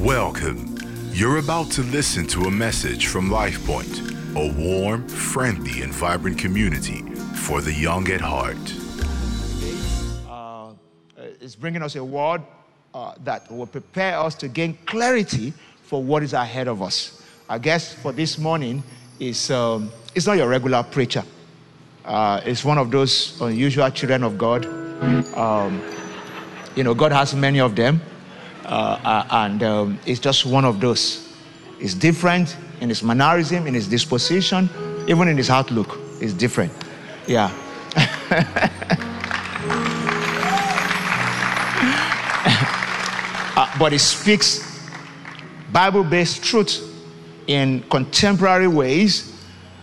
Welcome. You're about to listen to a message from LifePoint, a warm, friendly, and vibrant community for the young at heart. uh, is bringing us a word uh, that will prepare us to gain clarity for what is ahead of us. I guess for this morning is um, it's not your regular preacher. Uh, it's one of those unusual children of God. Um, you know, God has many of them, uh, uh, and um, it's just one of those. It's different in his mannerism, in his disposition, even in his outlook. It's different. Yeah. Uh, but it speaks Bible based truth in contemporary ways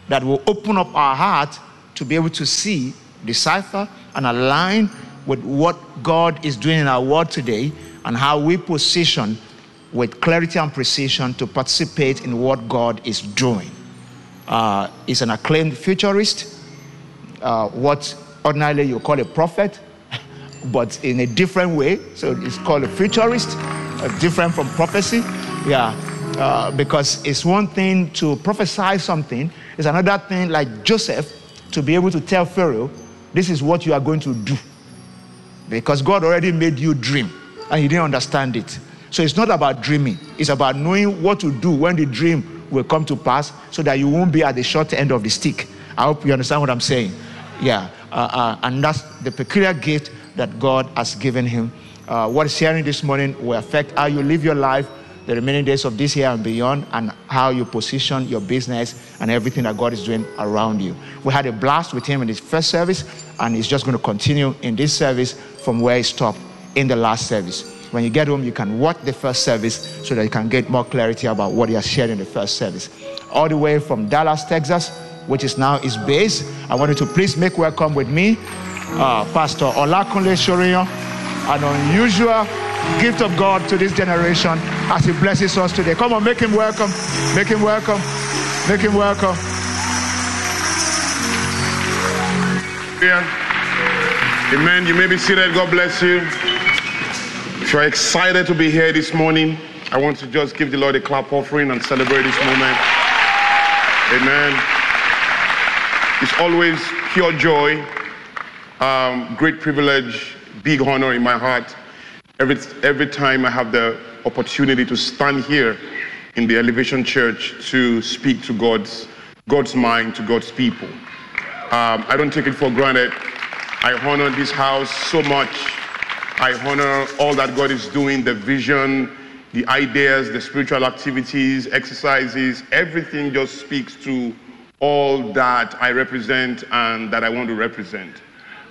that will open up our heart to be able to see, decipher, and align with what God is doing in our world today and how we position with clarity and precision to participate in what God is doing. Uh, he's an acclaimed futurist, uh, what ordinarily you call a prophet, but in a different way. So it's called a futurist, uh, different from prophecy. Yeah, uh, because it's one thing to prophesy something, it's another thing, like Joseph, to be able to tell Pharaoh, this is what you are going to do. Because God already made you dream and you didn't understand it. So it's not about dreaming, it's about knowing what to do when the dream will come to pass so that you won't be at the short end of the stick. I hope you understand what I'm saying. Yeah, uh, uh, and that's the peculiar gift that God has given him. Uh, what is sharing this morning will affect how you live your life the remaining days of this year and beyond, and how you position your business and everything that God is doing around you. We had a blast with him in his first service, and he's just going to continue in this service from where he stopped in the last service. When you get home, you can watch the first service so that you can get more clarity about what he has shared in the first service. All the way from Dallas, Texas, which is now his base, I want you to please make welcome with me uh, Pastor Olakunle Soriyan, an unusual gift of God to this generation as he blesses us today. Come on, make him welcome. Make him welcome. Make him welcome. Yeah. Amen. You may be seated. God bless you. If you're excited to be here this morning, I want to just give the Lord a clap offering and celebrate this moment. Amen. It's always pure joy, um, great privilege, big honor in my heart every, every time I have the opportunity to stand here in the Elevation Church to speak to God's, God's mind, to God's people. Um, I don't take it for granted. I honor this house so much. I honor all that God is doing, the vision, the ideas, the spiritual activities, exercises, everything just speaks to all that I represent and that I want to represent.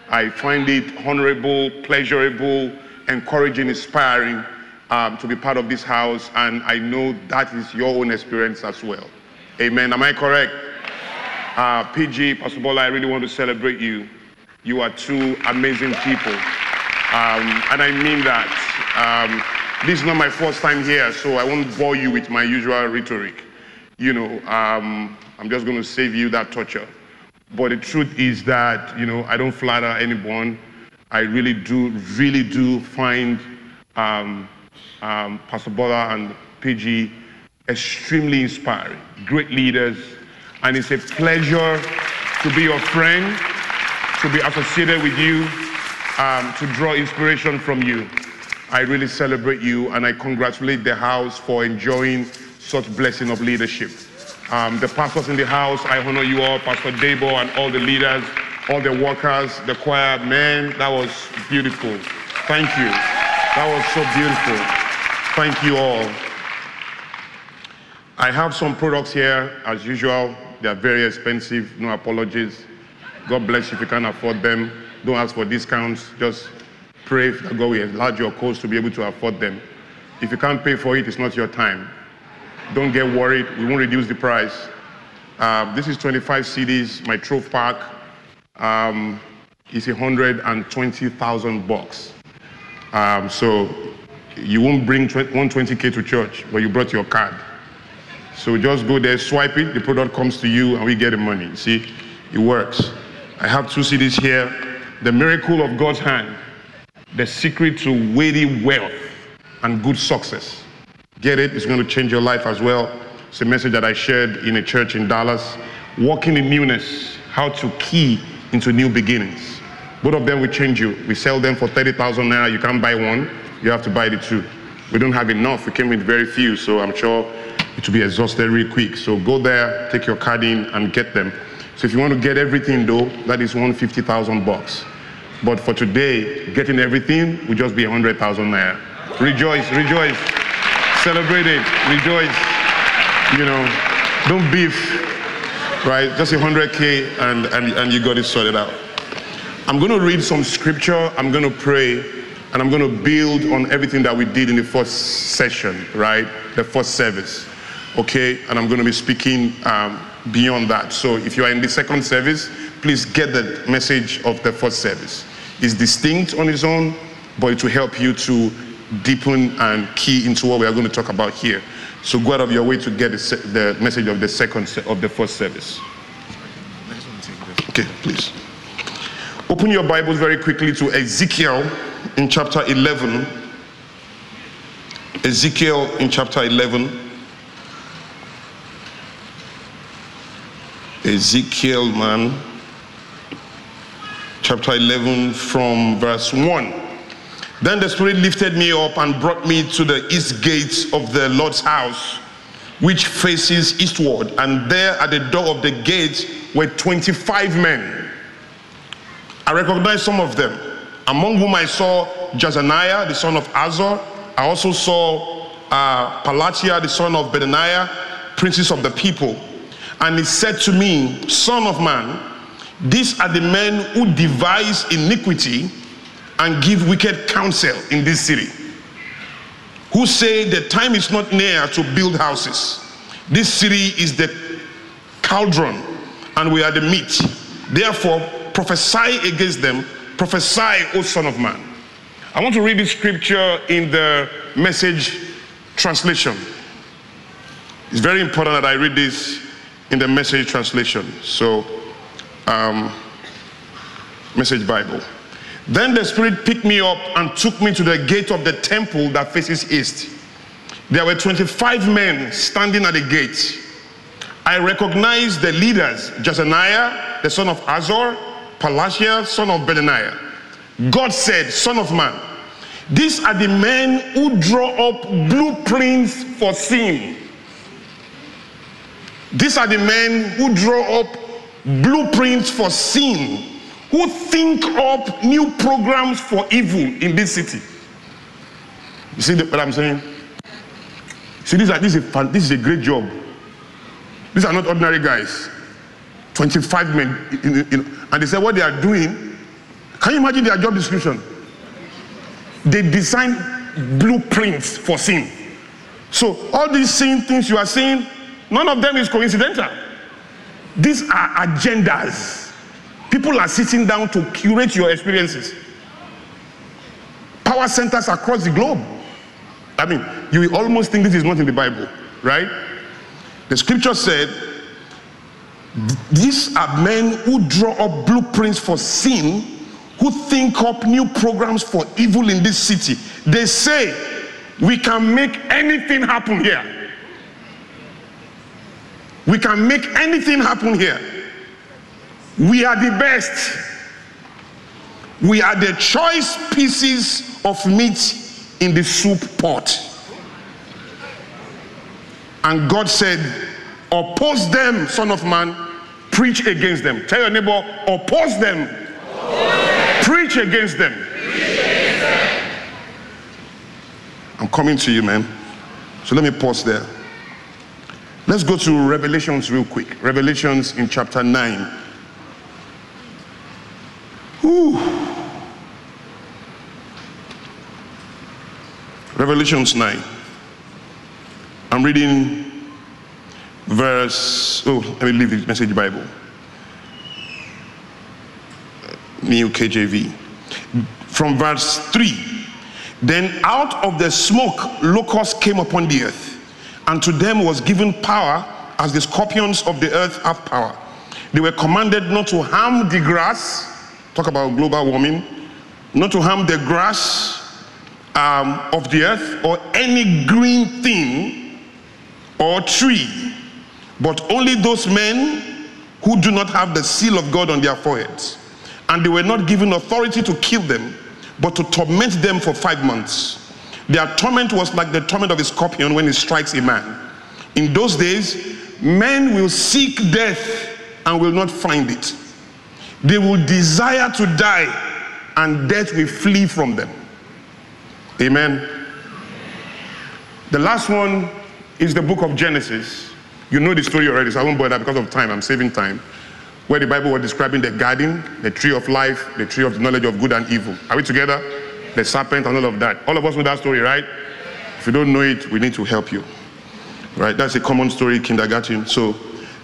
I find it honorable, pleasurable, encouraging, inspiring um, to be part of this house, and I know that is your own experience as well. Amen. Am I correct? Uh, PG, Pastor Bola, I really want to celebrate you. You are two amazing people. Um, and I mean that. Um, this is not my first time here, so I won't bore you with my usual rhetoric. You know, um, I'm just going to save you that torture. But the truth is that, you know, I don't flatter anyone. I really do, really do find um, um, Pastor Bola and PG extremely inspiring, great leaders, and it's a pleasure to be your friend, to be associated with you, um, to draw inspiration from you. I really celebrate you, and I congratulate the house for enjoying such blessing of leadership. Um, the pastors in the house, I honor you all, Pastor Debo and all the leaders all the workers, the choir, man, that was beautiful. Thank you. That was so beautiful. Thank you all. I have some products here, as usual. They are very expensive, no apologies. God bless you if you can afford them. Don't ask for discounts. Just pray that God will enlarge your cost to be able to afford them. If you can't pay for it, it's not your time. Don't get worried. We won't reduce the price. Uh, this is 25 CDs, my Trove Pack um, is 120,000 bucks. Um, so you won't bring 120k to church, but you brought your card. So just go there, swipe it, the product comes to you, and we get the money. See, it works. I have two CDs here. The miracle of God's hand, the secret to weighty wealth and good success. Get it? It's going to change your life as well. It's a message that I shared in a church in Dallas. Walking in newness, how to key into new beginnings. Both of them will change you. We sell them for 30,000 naira. You can't buy one, you have to buy the two. We don't have enough. We came with very few, so I'm sure it will be exhausted really quick. So go there, take your card in, and get them. So if you want to get everything, though, that is 150,000 bucks. But for today, getting everything will just be 100,000 naira. Rejoice, rejoice. Celebrate it, rejoice. You know, don't beef, right? Just a 100K and, and, and you got it sorted out. I'm going to read some scripture, I'm going to pray, and I'm going to build on everything that we did in the first session, right? The first service, okay? And I'm going to be speaking um, beyond that. So if you are in the second service, please get the message of the first service. It's distinct on its own, but it will help you to deepen and key into what we are going to talk about here. So go out of your way to get the, the message of the second of the first service. Okay, please. Open your Bibles very quickly to Ezekiel in chapter 11. Ezekiel in chapter 11. Ezekiel, man. Chapter 11 from verse 1. Then the Spirit lifted me up and brought me to the east gates of the Lord's house, which faces eastward. And there at the door of the gate were 25 men. I recognized some of them, among whom I saw Jaazaniah, the son of Azzur. I also saw uh, Pelatiah, the son of Benaiah, princes of the people. And he said to me, Son of man, these are the men who devise iniquity and give wicked counsel in this city, who say the time is not near to build houses. This city is the cauldron, and we are the meat. Therefore, prophesy against them, prophesy, O Son of Man. I want to read this scripture in the message translation. It's very important that I read this in the message translation. So, um, message Bible. Then the Spirit picked me up and took me to the gate of the temple that faces east. There were 25 men standing at the gate. I recognized the leaders Jaazaniah, the son of Azzur, Pelatiah, son of Benaiah. God said, Son of man, these are the men who draw up blueprints for sin. These are the men who draw up blueprints for sin who think up new programs for evil in this city. You see what I'm saying? See, this, is a, this is a great job. These are not ordinary guys. 25 men. In, in, and they say what they are doing. Can you imagine their job description? They design blueprints for sin. So all these sin things you are seeing, none of them is coincidental. These are agendas. People are sitting down to curate your experiences. Power centers across the globe. I mean, you almost think this is not in the Bible, right? The scripture said, These are men who draw up blueprints for sin, who think up new programs for evil in this city. They say, We can make anything happen here. We can make anything happen here. We are the best. We are the choice pieces of meat in the soup pot. And God said, Oppose them, Son of Man, preach against them. Tell your neighbor, oppose them, Preach, against them. preach against them. I'm coming to you, man. So let me pause there. Let's go to Revelations real quick. Revelations in chapter 9. Whew. Revelations 9. I'm reading verse. Oh, let me leave the message Bible. Uh, New KJV. From verse 3. Then out of the smoke, locusts came upon the earth, and to them was given power as the scorpions of the earth have power. They were commanded not to harm the grass talk about global warming, not to harm the grass um, of the earth or any green thing or tree, but only those men who do not have the seal of God on their foreheads. And they were not given authority to kill them, but to torment them for five months. Their torment was like the torment of a scorpion when it strikes a man. In those days, men will seek death and will not find it. They will desire to die, and death will flee from them. Amen. The last one is the book of Genesis. You know the story already, so I won't bother because of time. I'm saving time. Where the Bible was describing the garden, the tree of life, the tree of the knowledge of good and evil. Are we together? The serpent and all of that. All of us know that story, right? If you don't know it, we need to help you. Right? That's a common story, kindergarten. So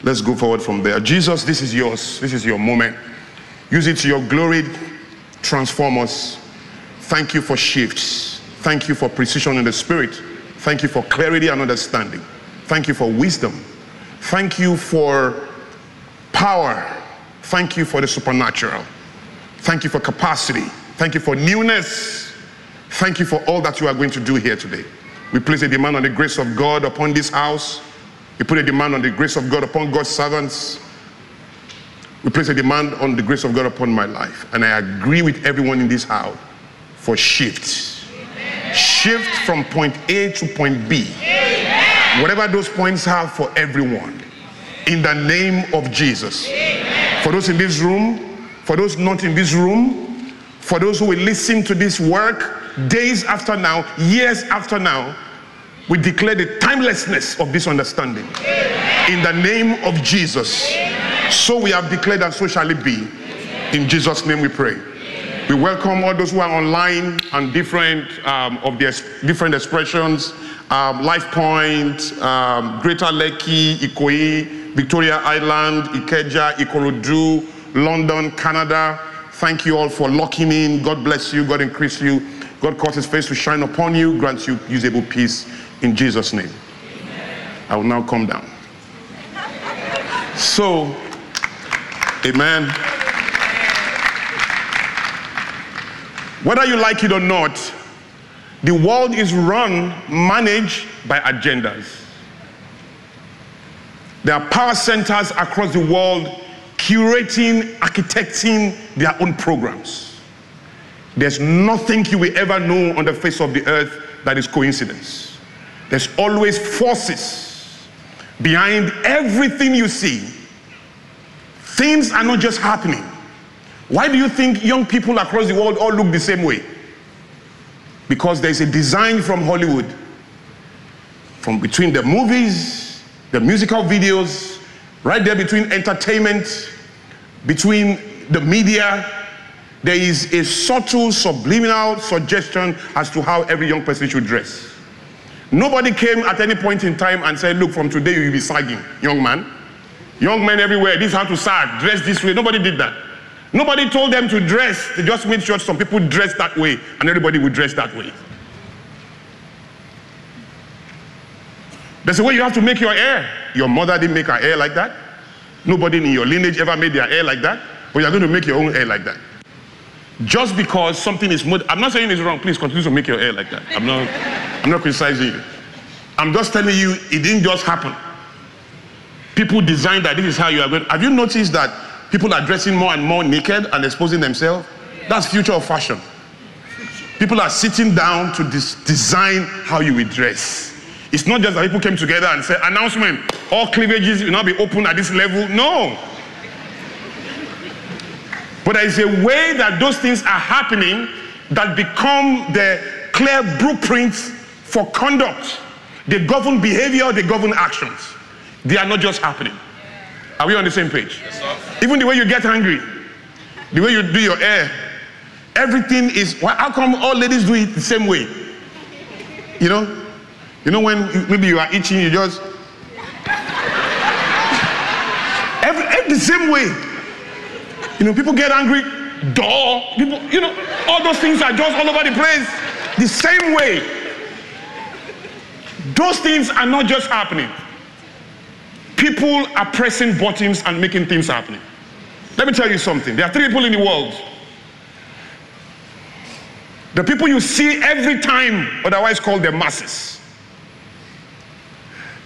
let's go forward from there. Jesus, this is yours. This is your moment. Use it to your glory. Transform us. Thank you for shifts. Thank you for precision in the spirit. Thank you for clarity and understanding. Thank you for wisdom. Thank you for power. Thank you for the supernatural. Thank you for capacity. Thank you for newness. Thank you for all that you are going to do here today. We place a demand on the grace of God upon this house. We put a demand on the grace of God upon God's servants. We place a demand on the grace of God upon my life. And I agree with everyone in this house for shift. Shift from point A to point B. Whatever those points have for everyone. In the name of Jesus. For those in this room, for those not in this room, for those who will listen to this work days after now, years after now, we declare the timelessness of this understanding. In the name of Jesus. So we have declared and so shall it be. In Jesus' name we pray. We welcome all those who are online and different um, of the different expressions. Um, Life Point, um, Greater Lekki, Ikoyi, Victoria Island, Ikeja, Ikorodu, London, Canada. Thank you all for locking in. God bless you. God increase you. God cause his face to shine upon you, grants you usable peace in Jesus' name. I will now come down. So, amen. Whether you like it or not, the world is run, managed by agendas. There are power centers across the world curating, architecting their own programs. There's nothing you will ever know on the face of the earth that is coincidence. There's always forces behind everything you see. Things are not just happening. Why do you think young people across the world all look the same way? Because there's a design from Hollywood, from between the movies, the musical videos, right there between entertainment, between the media, there is a subtle subliminal suggestion as to how every young person should dress. Nobody came at any point in time and said, Look, from today you will be sagging, young man. Young men everywhere, this is how to sag, dress this way. Nobody did that. Nobody told them to dress. They just made sure some people dress that way and everybody would dress that way. There's a way you have to make your hair. Your mother didn't make her hair like that. Nobody in your lineage ever made their hair like that. But you're going to make your own hair like that. Just because something is I'm not saying it's wrong. Please continue to make your hair like that. I'm not, I'm not criticizing you. I'm just telling you it didn't just happen. People designed that this is how you are going. Have you noticed that People are dressing more and more naked and exposing themselves. That's future of fashion. People are sitting down to dis- design how you will dress. It's not just that people came together and said, announcement, all cleavages will not be open at this level. No. But there is a way that those things are happening that become the clear blueprints for conduct. They govern behavior, they govern actions. They are not just happening. Are we on the same page? Yes, Even the way you get angry, the way you do your hair, everything is. How come all ladies do it the same way? You know, you know when you, maybe you are itching, you just every, every the same way. You know, people get angry. Door, people, you know, all those things are just all over the place. The same way. Those things are not just happening people are pressing buttons and making things happen. Let me tell you something. There are three people in the world. The people you see every time, otherwise called the masses.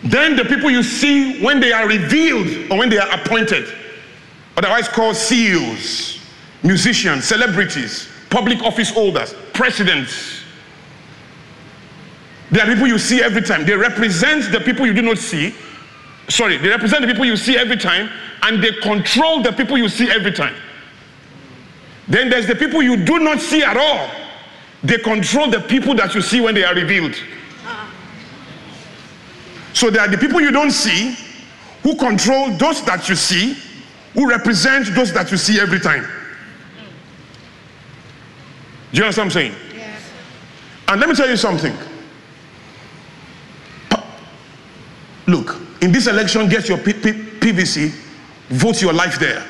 Then the people you see when they are revealed or when they are appointed, otherwise called CEOs, musicians, celebrities, public office holders, presidents. They are people you see every time. They represent the people you do not see. Sorry, they represent the people you see every time, and they control the people you see every time. Then there's the people you do not see at all. They control the people that you see when they are revealed. So there are the people you don't see who control those that you see, who represent those that you see every time. Do you understand what I'm saying? Yes. And let me tell you something. Look, in this election, get your P- P- PVC, vote your life there.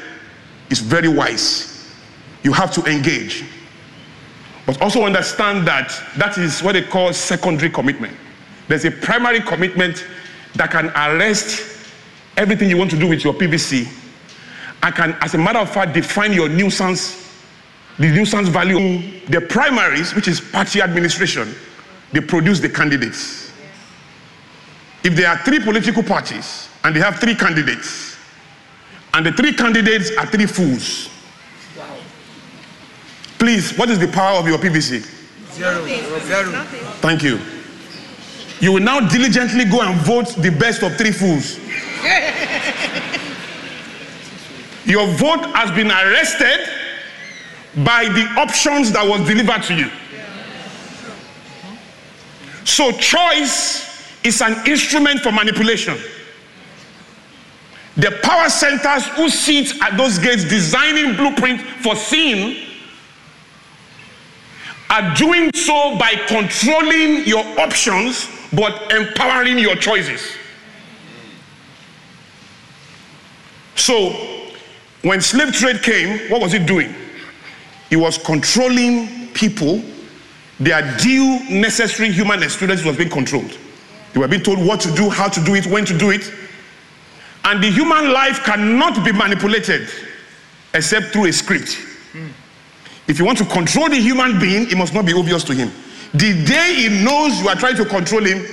It's very wise. You have to engage. But also understand that that is what they call secondary commitment. There's a primary commitment that can arrest everything you want to do with your PVC and can, as a matter of fact, define your nuisance, the nuisance value. The primaries, which is party administration, they produce the candidates. If there are three political parties and they have three candidates, and the three candidates are three fools, please, what is the power of your PVC? Zero. Zero. Thank you. You will now diligently go and vote the best of three fools. Your vote has been arrested by the options that was delivered to you. So choice is an instrument for manipulation. The power centers who sit at those gates designing blueprint for sin are doing so by controlling your options but empowering your choices. So, when slave trade came, what was it doing? It was controlling people. Their due necessary human experience was being controlled. They were being told what to do, how to do it, when to do it. And the human life cannot be manipulated except through a script. If you want to control the human being, it must not be obvious to him. The day he knows you are trying to control him,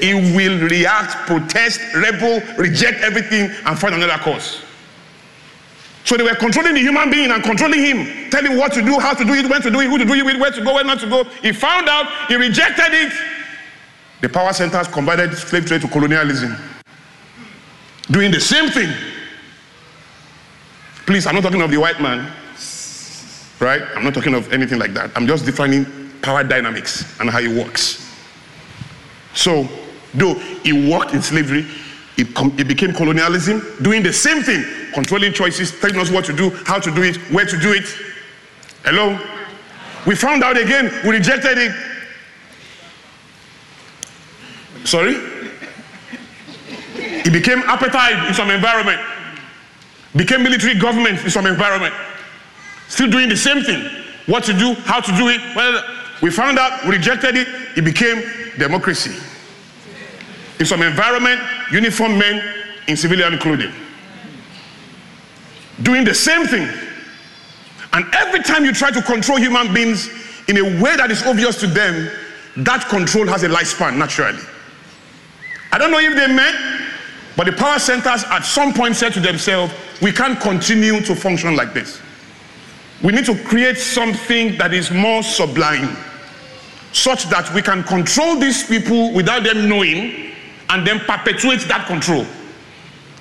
he will react, protest, rebel, reject everything, and find another cause. So they were controlling the human being and controlling him, telling him what to do, how to do it, when to do it, who to do it with, where to go, where not to go. He found out, he rejected it. The power centers converted slave trade to colonialism, doing the same thing. Please, I'm not talking of the white man, right? I'm not talking of anything like that. I'm just defining power dynamics and how it works. So, though it worked in slavery, it, com- it became colonialism, doing the same thing, controlling choices, telling us what to do, how to do it, where to do it. Hello? We found out again, we rejected it. Sorry? It became apartheid in some environment, became military government in some environment, still doing the same thing. What to do, how to do it. Well, we found out, we rejected it, it became democracy. In some environment, uniformed men in civilian clothing. Doing the same thing. And every time you try to control human beings in a way that is obvious to them, that control has a lifespan naturally. I don't know if they meant, but the power centers at some point said to themselves, we can't continue to function like this. We need to create something that is more sublime, such that we can control these people without them knowing and then perpetuate that control.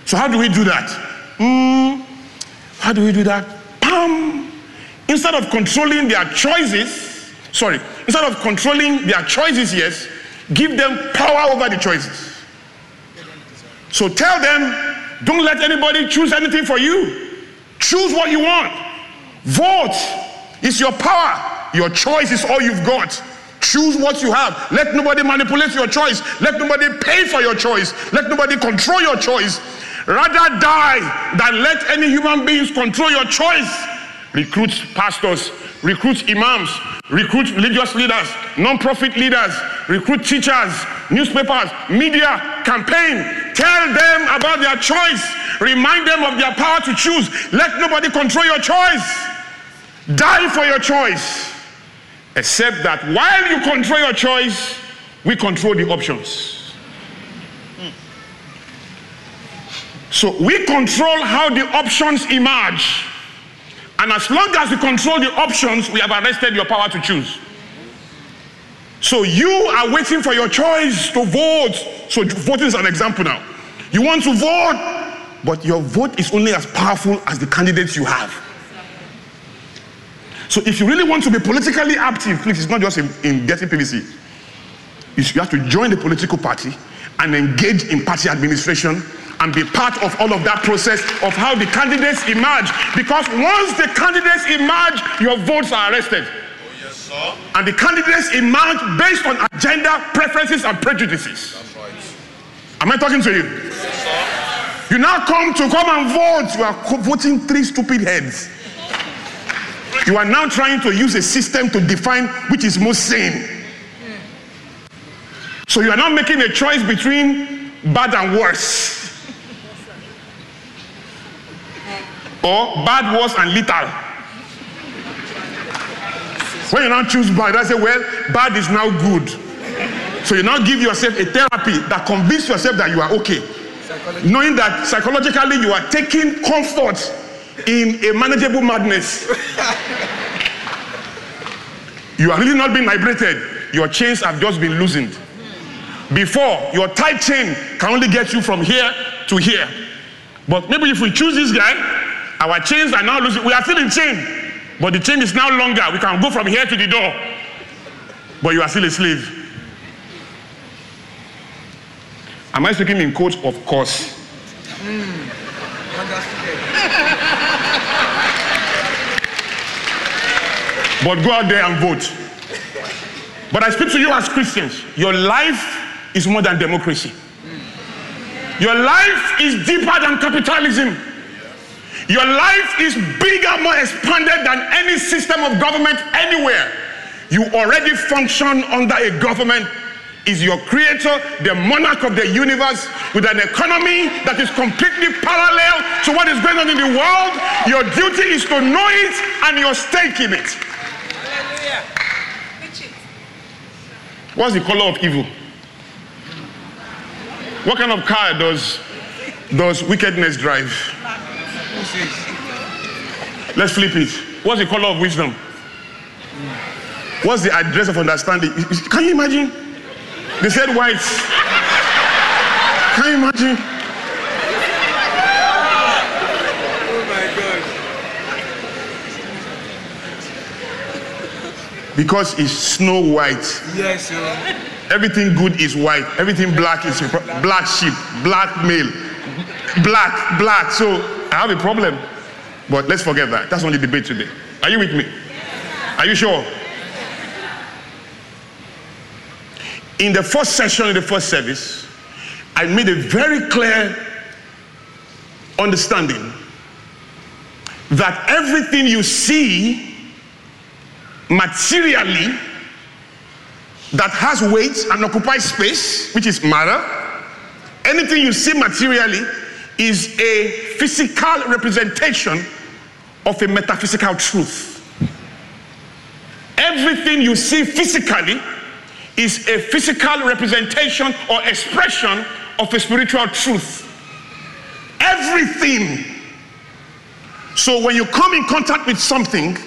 So, how do we do that? Mm, how do we do that? Pam! Instead of controlling their choices, sorry, instead of controlling their choices, yes, give them power over the choices. So tell them, don't let anybody choose anything for you. Choose what you want. Vote. It's your power. Your choice is all you've got. Choose what you have. Let nobody manipulate your choice. Let nobody pay for your choice. Let nobody control your choice. Rather die than let any human beings control your choice. Recruit pastors, recruit imams, recruit religious leaders, non-profit leaders, recruit teachers, newspapers, media, campaign. Tell them about their choice. Remind them of their power to choose. Let nobody control your choice. Die for your choice. Except that while you control your choice, we control the options. So we control how the options emerge. And as long as we control the options, we have arrested your power to choose. So you are waiting for your choice to vote. So voting is an example now. You want to vote, but your vote is only as powerful as the candidates you have. So if you really want to be politically active, please, it's not just in, in getting PVC. You have to join the political party and engage in party administration and be part of all of that process of how the candidates emerge. Because once the candidates emerge, your votes are arrested. Oh, yes, sir. And the candidates emerge based on agenda, preferences, and prejudices. That's right. Am I talking to you? Yes, sir. You now come to come and vote. You are voting three stupid heads. You are now trying to use a system to define which is most sane. So you are now making a choice between bad and worse. Or bad, worse, and little. When you now choose bad, I say, well, bad is now good. So you now give yourself a therapy that convince yourself that you are okay. Knowing that psychologically you are taking comfort in a manageable madness. you are really not being liberated. Your chains have just been loosened. Before, your tight chain can only get you from here to here. But maybe if we choose this guy, our chains are now loosened. We are still in chain, but the chain is now longer. We can go from here to the door. But you are still a slave. Am I speaking in quotes? Of course. Hmm. But go out there and vote. But I speak to you as Christians. Your life is more than democracy. Your life is deeper than capitalism. Your life is bigger, more expanded than any system of government anywhere. You already function under a government. Is your creator, the monarch of the universe, with an economy that is completely parallel to what is going on in the world. Your duty is to know it and your stake in it. What's the color of evil? What kind of car does does wickedness drive? Let's flip it. What's the color of wisdom? What's the address of understanding? Can you imagine? They said white. Can you imagine? Oh my God. Because it's snow white. Yes, sir. Everything good is white. Everything black is black sheep, black male, black, black. So I have a problem. But let's forget that. That's only debate today. Are you with me? Are you sure? In the first session, in the first service, I made a very clear understanding that everything you see materially that has weight and occupies space, which is matter, anything you see materially is a physical representation of a metaphysical truth. Everything you see physically is a physical representation or expression of a spiritual truth. Everything. So when you come in contact with something,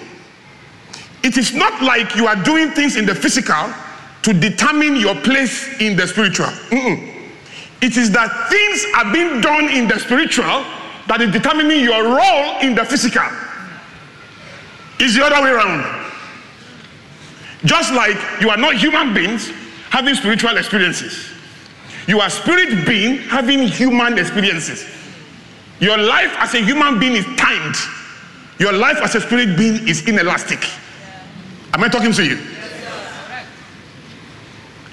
it is not like you are doing things in the physical to determine your place in the spiritual. Mm-mm. It is that things are being done in the spiritual that is determining your role in the physical. It's the other way around. Just like you are not human beings having spiritual experiences, you are spirit being having human experiences. Your life as a human being is timed. Your life as a spirit being is inelastic. Am I talking to you?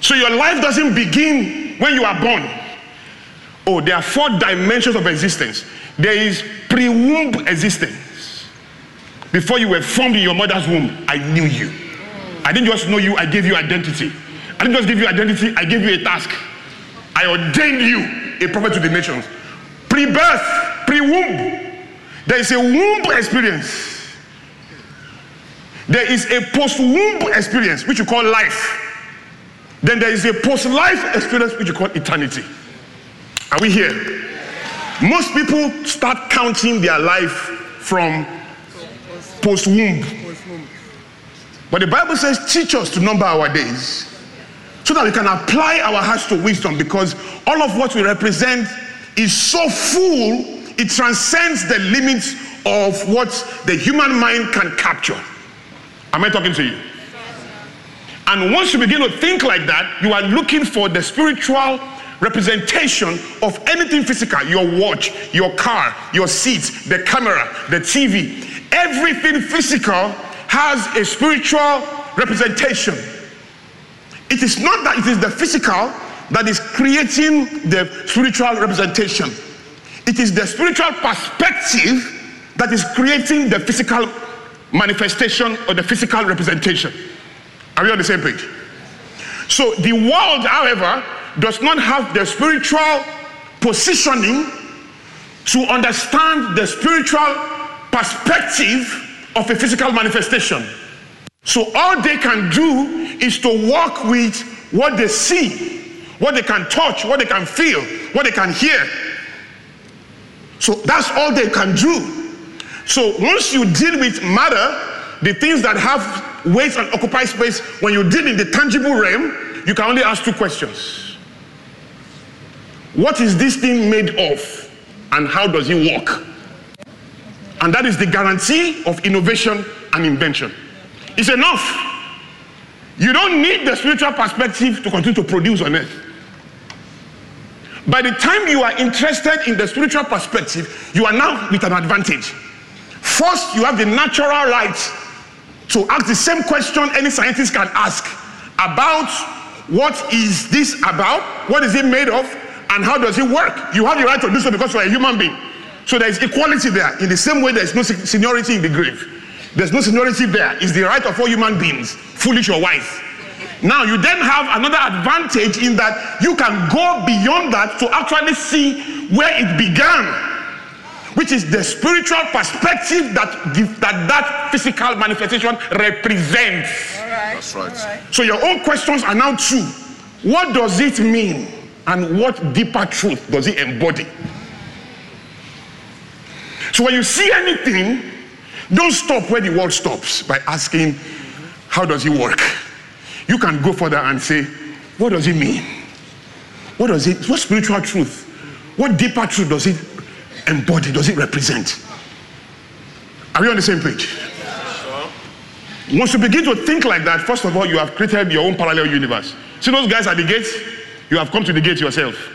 So your life doesn't begin when you are born. Oh, there are four dimensions of existence. There is pre-womb existence. Before you were formed in your mother's womb, I knew you. I didn't just know you, I gave you identity. I didn't just give you identity, I gave you a task. I ordained you a prophet to the nations. Pre-birth, pre-womb. There is a womb experience. There is a post womb experience, which you call life. Then there is a post life experience, which you call eternity. Are we here? Most people start counting their life from post womb. But the Bible says, teach us to number our days so that we can apply our hearts to wisdom because all of what we represent is so full, it transcends the limits of what the human mind can capture. Am I talking to you? And once you begin to think like that, you are looking for the spiritual representation of anything physical your watch, your car, your seat, the camera, the TV. Everything physical has a spiritual representation. It is not that it is the physical that is creating the spiritual representation, it is the spiritual perspective that is creating the physical manifestation or the physical representation. Are we on the same page? So the world, however, does not have the spiritual positioning to understand the spiritual perspective of a physical manifestation. So all they can do is to work with what they see, what they can touch, what they can feel, what they can hear. So that's all they can do. So once you deal with matter, the things that have weight and occupy space, when you deal in the tangible realm, you can only ask two questions. What is this thing made of? And how does it work? And that is the guarantee of innovation and invention. It's enough. You don't need the spiritual perspective to continue to produce on earth. By the time you are interested in the spiritual perspective, you are now with an advantage. First, you have the natural right to ask the same question any scientist can ask about what is this about, what is it made of, and how does it work. You have the right to do so because you're a human being. So there is equality there. In the same way, there is no seniority in the grave. There's no seniority there. It's the right of all human beings, foolish or wise. Now, you then have another advantage in that you can go beyond that to actually see where it began which is the spiritual perspective that that, that physical manifestation represents. That's right. So your own questions are now two. What does it mean? And what deeper truth does it embody? So when you see anything, don't stop where the world stops by asking, how does it work? You can go further and say, what does it mean? What does it, what spiritual truth? What deeper truth does it embody, does it represent? Are we on the same page? Once you begin to think like that, first of all, you have created your own parallel universe. See those guys at the gate? You have come to the gate yourself.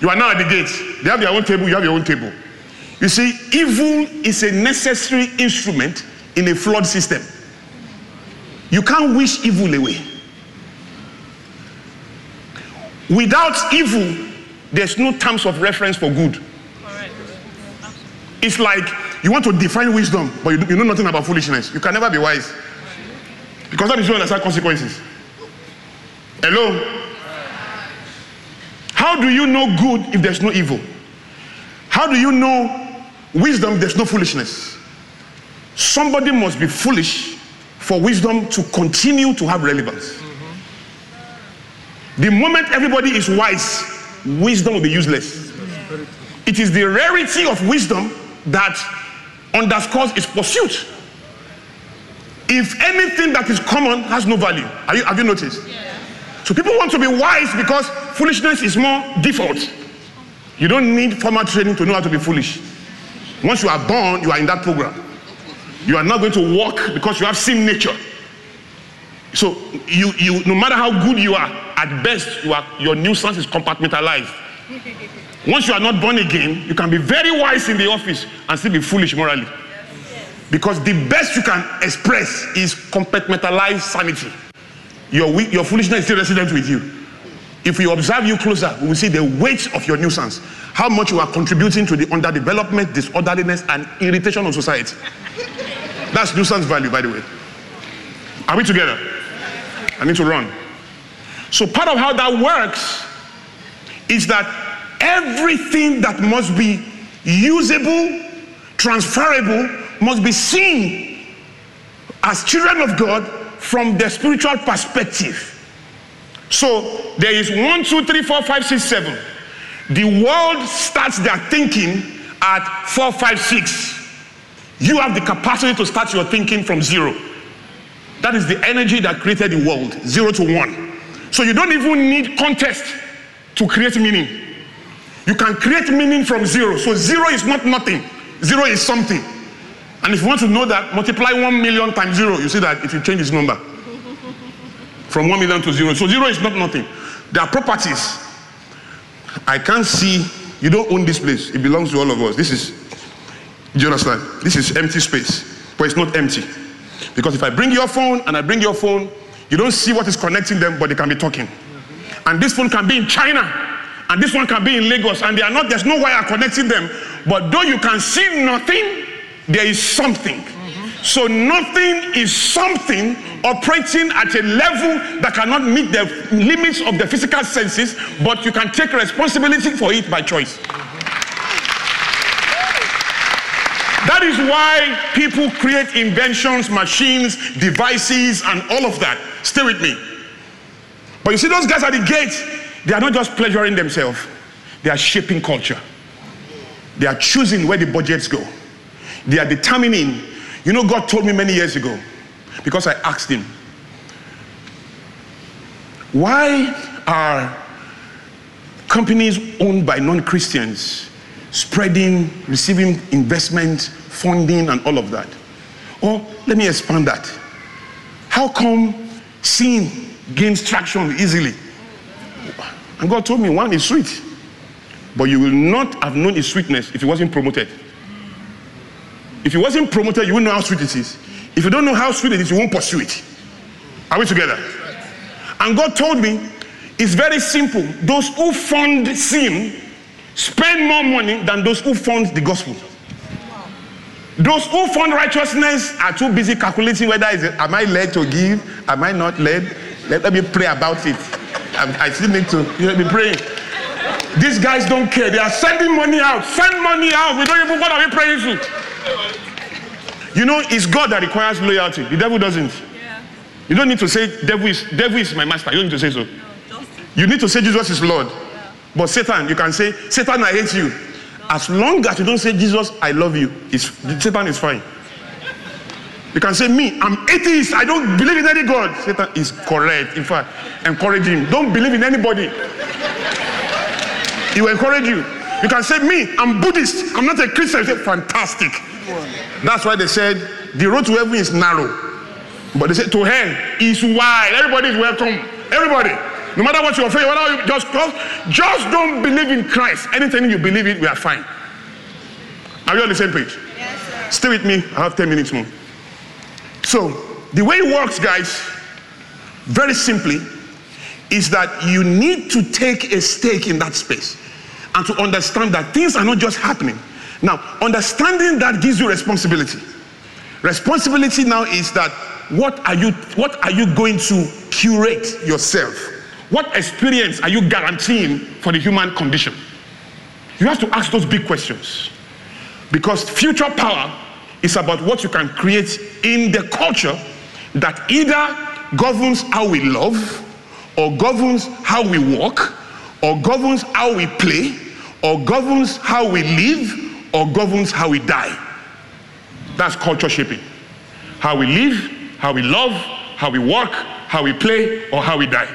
You are now at the gate. They have their own table, you have your own table. You see, evil is a necessary instrument in a flawed system. You can't wish evil away. Without evil, there's no terms of reference for good. It's like you want to define wisdom, but you, know nothing about foolishness. You can never be wise. Because that is you understand consequences. Hello? How do you know good if there's no evil? How do you know wisdom if there's no foolishness? Somebody must be foolish for wisdom to continue to have relevance. The moment everybody is wise, wisdom will be useless. It is the rarity of wisdom that underscores its pursuit. If anything that is common has no value, you, have you noticed? So people want to be wise because foolishness is more default. You don't need formal training to know how to be foolish. Once you are born, you are in that program. You are not going to walk because you have sin nature. So you, you, no matter how good you are, at best, you are, your nuisance is compartmentalized. Once you are not born again, you can be very wise in the office and still be foolish morally. Because the best you can express is compartmentalized sanity. Your, your foolishness is still resident with you. If we observe you closer, we will see the weight of your nuisance, how much you are contributing to the underdevelopment, disorderliness, and irritation of society. That's nuisance value, by the way. Are we together? I need to run. So, part of how that works is that everything that must be usable, transferable, must be seen as children of God from the spiritual perspective. So there is one, two, three, four, five, six, seven. The world starts their thinking at four, five, six. You have the capacity to start your thinking from zero. That is the energy that created the world, zero to one. So you don't even need contest to create meaning. You can create meaning from zero. So zero is not nothing, zero is something. And if you want to know that, multiply one million times zero, you see that if you change this number from one million to zero. So zero is not nothing. There are properties. I can't see, you don't own this place, it belongs to all of us. This is, do you understand? This is empty space, but it's not empty. Because if I bring your phone and I bring your phone, you don't see what is connecting them, but they can be talking. And this phone can be in China, and this one can be in Lagos, and they are not, there's no wire connecting them. But though you can see nothing, there is something. So nothing is something operating at a level that cannot meet the limits of the physical senses, but you can take responsibility for it by choice. That is why people create inventions, machines, devices, and all of that. Stay with me. But you see, those guys at the gate, they are not just pleasuring themselves, they are shaping culture. They are choosing where the budgets go. They are determining. You know, God told me many years ago, because I asked Him, why are companies owned by non Christians spreading, receiving investment, funding, and all of that? Or let me expand that. How come sin gains traction easily? And God told me one is sweet, but you will not have known its sweetness if it wasn't promoted. If it wasn't promoted, you wouldn't know how sweet it is. If you don't know how sweet it is, you won't pursue it. Are we together? And God told me it's very simple. Those who fund sin spend more money than those who fund the gospel. Those who fund righteousness are too busy calculating whether is it, am I led to give? Am I not led? Let, let me pray about it. I, I still need to let me pray. These guys don't care. They are sending money out. Send money out. We don't even what are we praying to? You know, it's God that requires loyalty. The devil doesn't. Yeah. You don't need to say devil is devil is my master. You don't need to say so. No, You need to say Jesus is Lord. But Satan, you can say, Satan, I hate you. As long as you don't say Jesus, I love you, Satan is fine. You can say, Me, I'm atheist, I don't believe in any God. Satan is correct. In fact, encourage him. Don't believe in anybody. He will encourage you. You can say, Me, I'm Buddhist, I'm not a Christian. Say, Fantastic. That's why they said the road to heaven is narrow. But they said to hell is wide. Everybody is welcome. Everybody. No matter what you're faith, whether you just, just just don't believe in Christ. Anything you believe in, we are fine. Are you on the same page? yes, sir. Stay with me. I have 10 minutes more. So, the way it works, guys, very simply, is that you need to take a stake in that space and to understand that things are not just happening. Now, understanding that gives you responsibility. Responsibility now is that what are you what are you going to curate yourself? What experience are you guaranteeing for the human condition? You have to ask those big questions. Because future power is about what you can create in the culture that either governs how we love, or governs how we walk, or governs how we play, or governs how we live, or governs how we die. That's culture shaping. How we live, how we love, how we work, how we play, or how we die.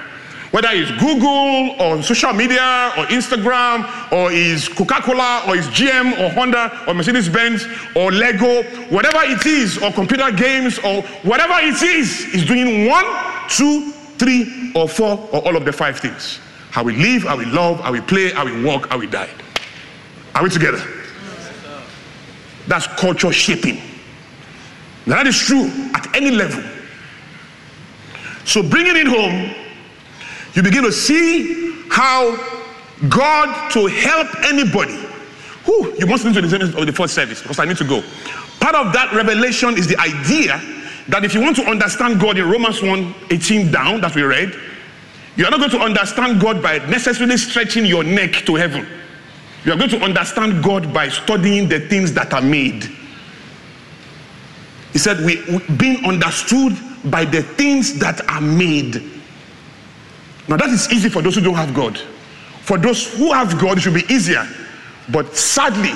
Whether it's Google or social media or Instagram or is Coca-Cola or is GM or Honda or Mercedes-Benz or Lego, whatever it is, or computer games or whatever it is, is doing one, two, three, or four, or all of the five things. How we live, how we love, how we play, how we walk, how we die. Are we together? That's culture shaping. Now that is true at any level. So bringing it home, you begin to see how God to help anybody. Whew, you must listen to the sentence of the first service because I need to go. Part of that revelation is the idea that if you want to understand God in Romans 1 18 down, that we read, you are not going to understand God by necessarily stretching your neck to heaven. You are going to understand God by studying the things that are made. He said, we, we being understood by the things that are made. Now that is easy for those who don't have God. For those who have God, it should be easier. But sadly,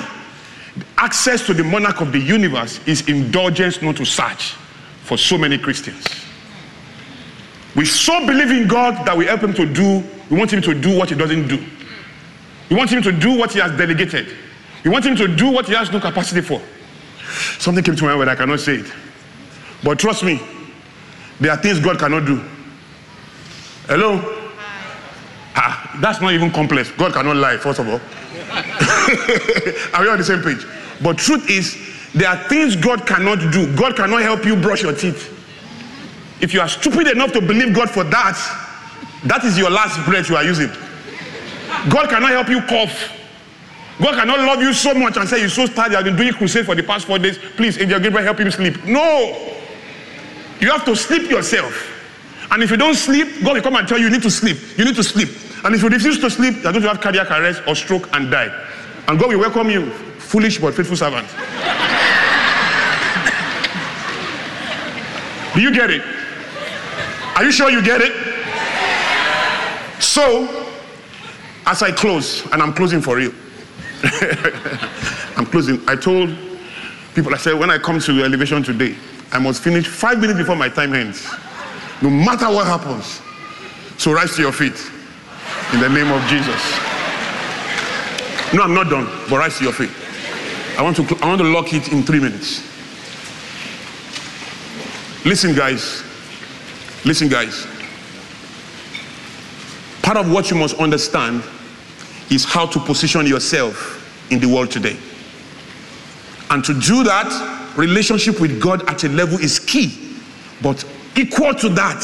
access to the monarch of the universe is indulgence not to search for so many Christians. We so believe in God that we help him to do, we want him to do what he doesn't do. We want him to do what he has delegated. We want him to do what he has no capacity for. Something came to my mind, I cannot say it. But trust me, there are things God cannot do. Hello? Ah, that's not even complex. God cannot lie, first of all. are we on the same page? But truth is, there are things God cannot do. God cannot help you brush your teeth. If you are stupid enough to believe God for that, that is your last breath you are using. God cannot help you cough. God cannot love you so much and say, You're so tired, I've been doing crusade for the past four days. Please, Angel Gabriel, help him sleep. No. You have to sleep yourself. And if you don't sleep, God will come and tell you, you need to sleep. You need to sleep. And if you refuse to sleep, you're going to have cardiac arrest or stroke and die. And God will welcome you, foolish but faithful servant. Do you get it? Are you sure you get it? So, as I close, and I'm closing for real. I'm closing. I told people, I said, when I come to elevation today, I must finish five minutes before my time ends. No matter what happens. So rise to your feet in the name of Jesus. No, I'm not done, but rise to your feet. I want to, I want to lock it in three minutes. Listen, guys. Listen, guys. Part of what you must understand is how to position yourself in the world today. And to do that, relationship with God at a level is key. But equal to that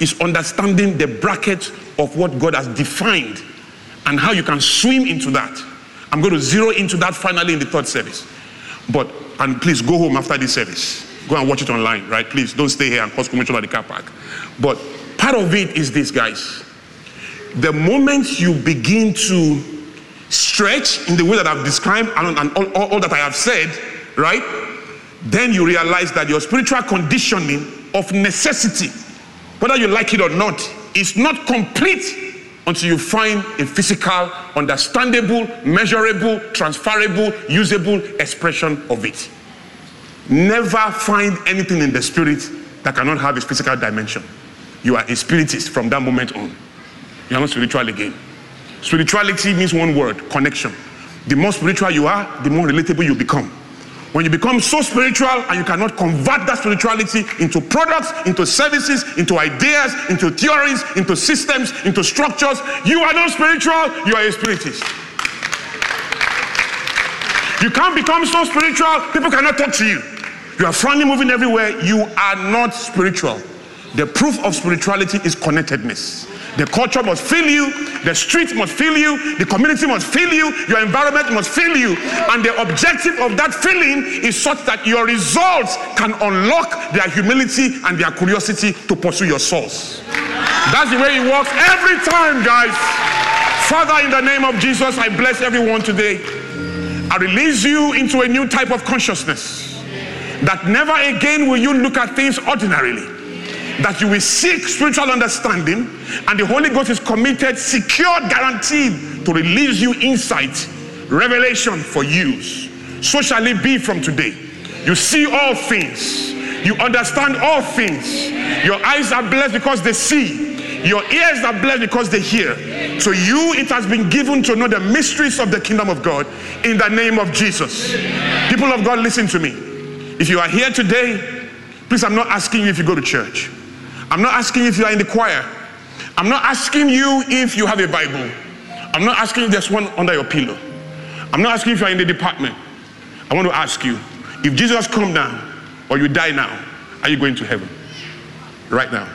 is understanding the bracket of what God has defined and how you can swim into that. I'm going to zero into that finally in the third service. But, and please go home after this service. Go and watch it online, right? Please don't stay here and cause commotion at the car park. But part of it is this, guys. The moment you begin to stretch in the way that I've described and, and all, all, all that I have said, right? Then you realize that your spiritual conditioning of necessity, whether you like it or not, is not complete until you find a physical, understandable, measurable, transferable, usable expression of it. Never find anything in the spirit that cannot have a physical dimension. You are a spiritist from that moment on. You are not spiritual again. Spirituality means one word connection. The more spiritual you are, the more relatable you become. When you become so spiritual and you cannot convert that spirituality into products, into services, into ideas, into theories, into systems, into structures, you are not spiritual, you are a spiritist. You can't become so spiritual, people cannot talk to you. You are frowning, moving everywhere, you are not spiritual. The proof of spirituality is connectedness. The culture must fill you, the streets must fill you, the community must fill you, your environment must fill you. And the objective of that filling is such that your results can unlock their humility and their curiosity to pursue your source. That's the way it works every time, guys. Father, in the name of Jesus, I bless everyone today. I release you into a new type of consciousness that never again will you look at things ordinarily that you will seek spiritual understanding, and the Holy Ghost is committed, secure, guaranteed to release you insight, revelation for use. So shall it be from today. You see all things, you understand all things. Your eyes are blessed because they see. Your ears are blessed because they hear. To you, it has been given to know the mysteries of the kingdom of God in the name of Jesus. People of God, listen to me. If you are here today, please, I'm not asking you if you go to church. I'm not asking if you are in the choir. I'm not asking you if you have a Bible. I'm not asking if there's one under your pillow. I'm not asking if you are in the department. I want to ask you if Jesus come down or you die now, are you going to heaven? Right now.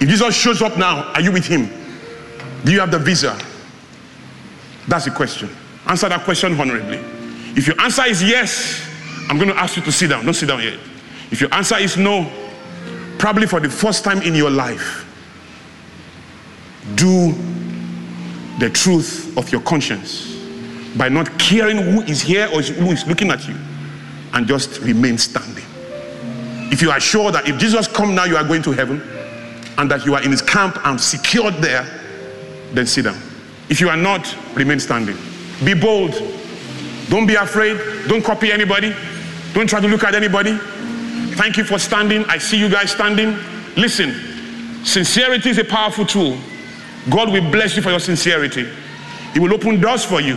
If Jesus shows up now, are you with him? Do you have the visa? That's the question. Answer that question honorably. If your answer is yes, I'm going to ask you to sit down. Don't sit down yet. If your answer is no, probably for the first time in your life, do the truth of your conscience by not caring who is here or who is looking at you and just remain standing. If you are sure that if Jesus come now, you are going to heaven, and that you are in his camp and secured there, then sit down. If you are not, remain standing. Be bold. Don't be afraid. Don't copy anybody. Don't try to look at anybody. Thank you for standing. I see you guys standing. Listen, sincerity is a powerful tool. God will bless you for your sincerity. He will open doors for you.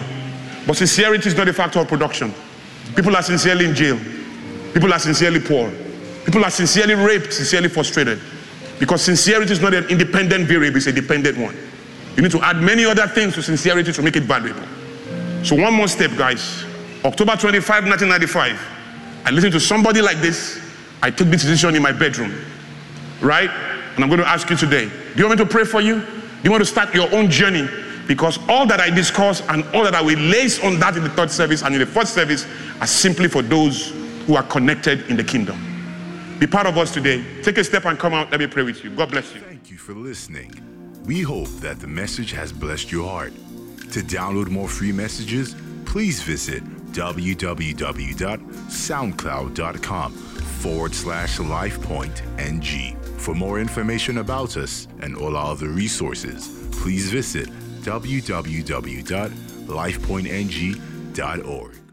But sincerity is not a factor of production. People are sincerely in jail. People are sincerely poor. People are sincerely raped, sincerely frustrated. Because sincerity is not an independent variable, it's a dependent one. You need to add many other things to sincerity to make it valuable. So, one more step, guys. October 25, 1995, I listened to somebody like this. I took this decision in my bedroom, right? And I'm going to ask you today do you want me to pray for you? Do you want to start your own journey? Because all that I discuss and all that I will lace on that in the third service and in the fourth service are simply for those who are connected in the kingdom. Be part of us today. Take a step and come out. Let me pray with you. God bless you. Thank you for listening. We hope that the message has blessed your heart. To download more free messages, please visit www.soundcloud.com forward slash lifepointng. For more information about us and all our other resources, please visit www.lifepointng.org.